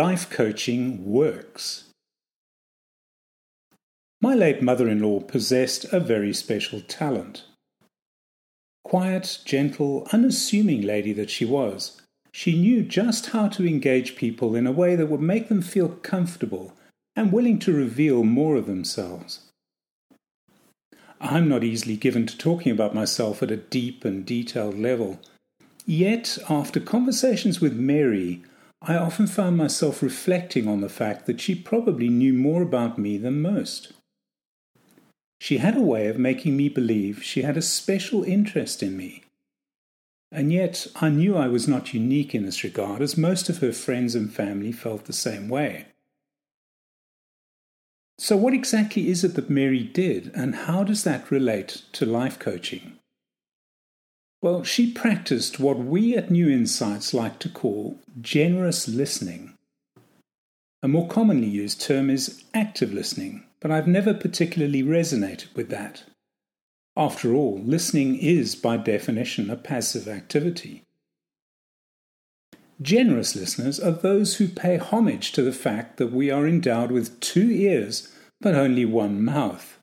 life coaching works. My late mother in law possessed a very special talent. Quiet, gentle, unassuming lady that she was, she knew just how to engage people in a way that would make them feel comfortable and willing to reveal more of themselves. I'm not easily given to talking about myself at a deep and detailed level. Yet, after conversations with Mary, I often found myself reflecting on the fact that she probably knew more about me than most. She had a way of making me believe she had a special interest in me. And yet I knew I was not unique in this regard, as most of her friends and family felt the same way. So, what exactly is it that Mary did, and how does that relate to life coaching? Well, she practiced what we at New Insights like to call generous listening. A more commonly used term is active listening, but I've never particularly resonated with that. After all, listening is by definition a passive activity. Generous listeners are those who pay homage to the fact that we are endowed with two ears but only one mouth.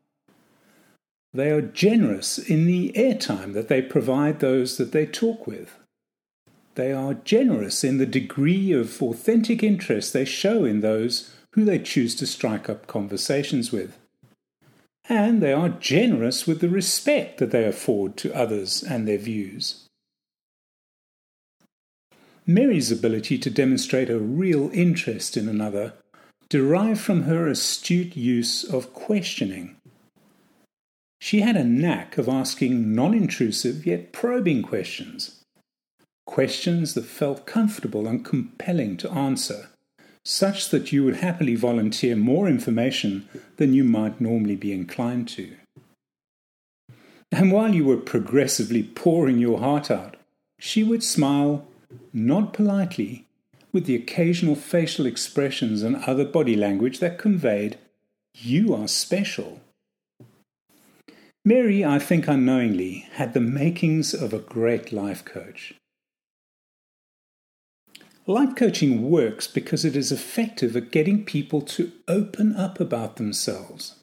They are generous in the airtime that they provide those that they talk with. They are generous in the degree of authentic interest they show in those who they choose to strike up conversations with. And they are generous with the respect that they afford to others and their views. Mary's ability to demonstrate a real interest in another derived from her astute use of questioning. She had a knack of asking non intrusive yet probing questions, questions that felt comfortable and compelling to answer, such that you would happily volunteer more information than you might normally be inclined to. And while you were progressively pouring your heart out, she would smile nod politely, with the occasional facial expressions and other body language that conveyed, You are special. Mary, I think unknowingly, had the makings of a great life coach. Life coaching works because it is effective at getting people to open up about themselves.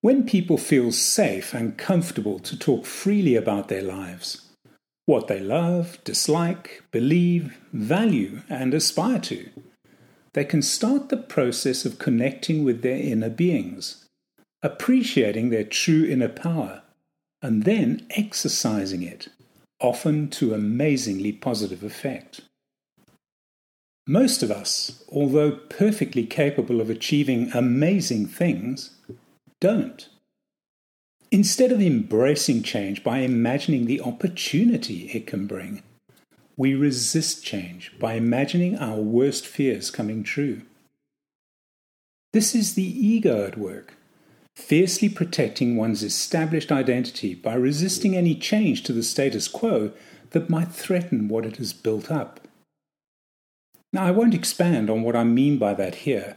When people feel safe and comfortable to talk freely about their lives, what they love, dislike, believe, value, and aspire to. They can start the process of connecting with their inner beings, appreciating their true inner power, and then exercising it, often to amazingly positive effect. Most of us, although perfectly capable of achieving amazing things, don't. Instead of embracing change by imagining the opportunity it can bring, we resist change by imagining our worst fears coming true. This is the ego at work, fiercely protecting one's established identity by resisting any change to the status quo that might threaten what it has built up. Now, I won't expand on what I mean by that here,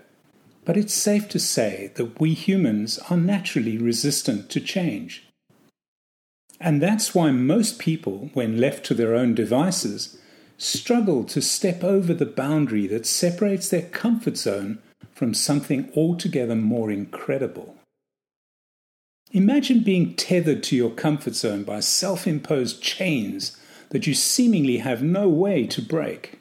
but it's safe to say that we humans are naturally resistant to change. And that's why most people, when left to their own devices, struggle to step over the boundary that separates their comfort zone from something altogether more incredible. Imagine being tethered to your comfort zone by self imposed chains that you seemingly have no way to break.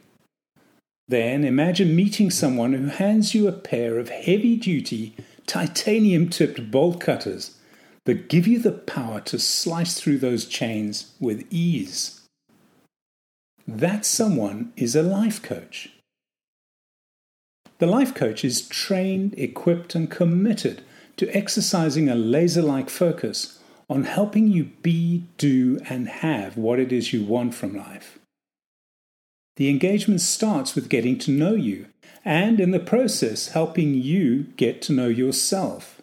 Then imagine meeting someone who hands you a pair of heavy duty, titanium tipped bolt cutters that give you the power to slice through those chains with ease. That someone is a life coach. The life coach is trained, equipped, and committed to exercising a laser like focus on helping you be, do, and have what it is you want from life. The engagement starts with getting to know you, and in the process, helping you get to know yourself.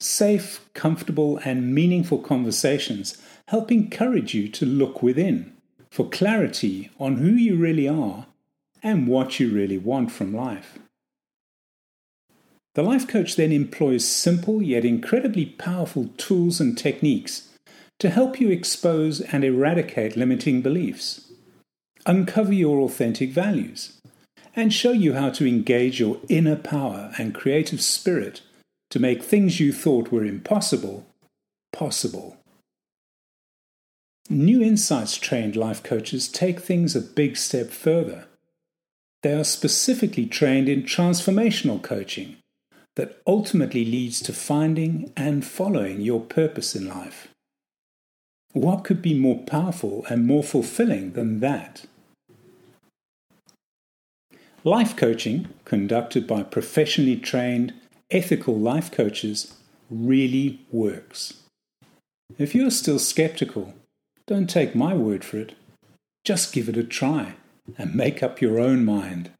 Safe, comfortable, and meaningful conversations help encourage you to look within for clarity on who you really are and what you really want from life. The life coach then employs simple yet incredibly powerful tools and techniques to help you expose and eradicate limiting beliefs uncover your authentic values, and show you how to engage your inner power and creative spirit to make things you thought were impossible possible. New Insights trained life coaches take things a big step further. They are specifically trained in transformational coaching that ultimately leads to finding and following your purpose in life. What could be more powerful and more fulfilling than that? Life coaching, conducted by professionally trained, ethical life coaches, really works. If you're still skeptical, don't take my word for it. Just give it a try and make up your own mind.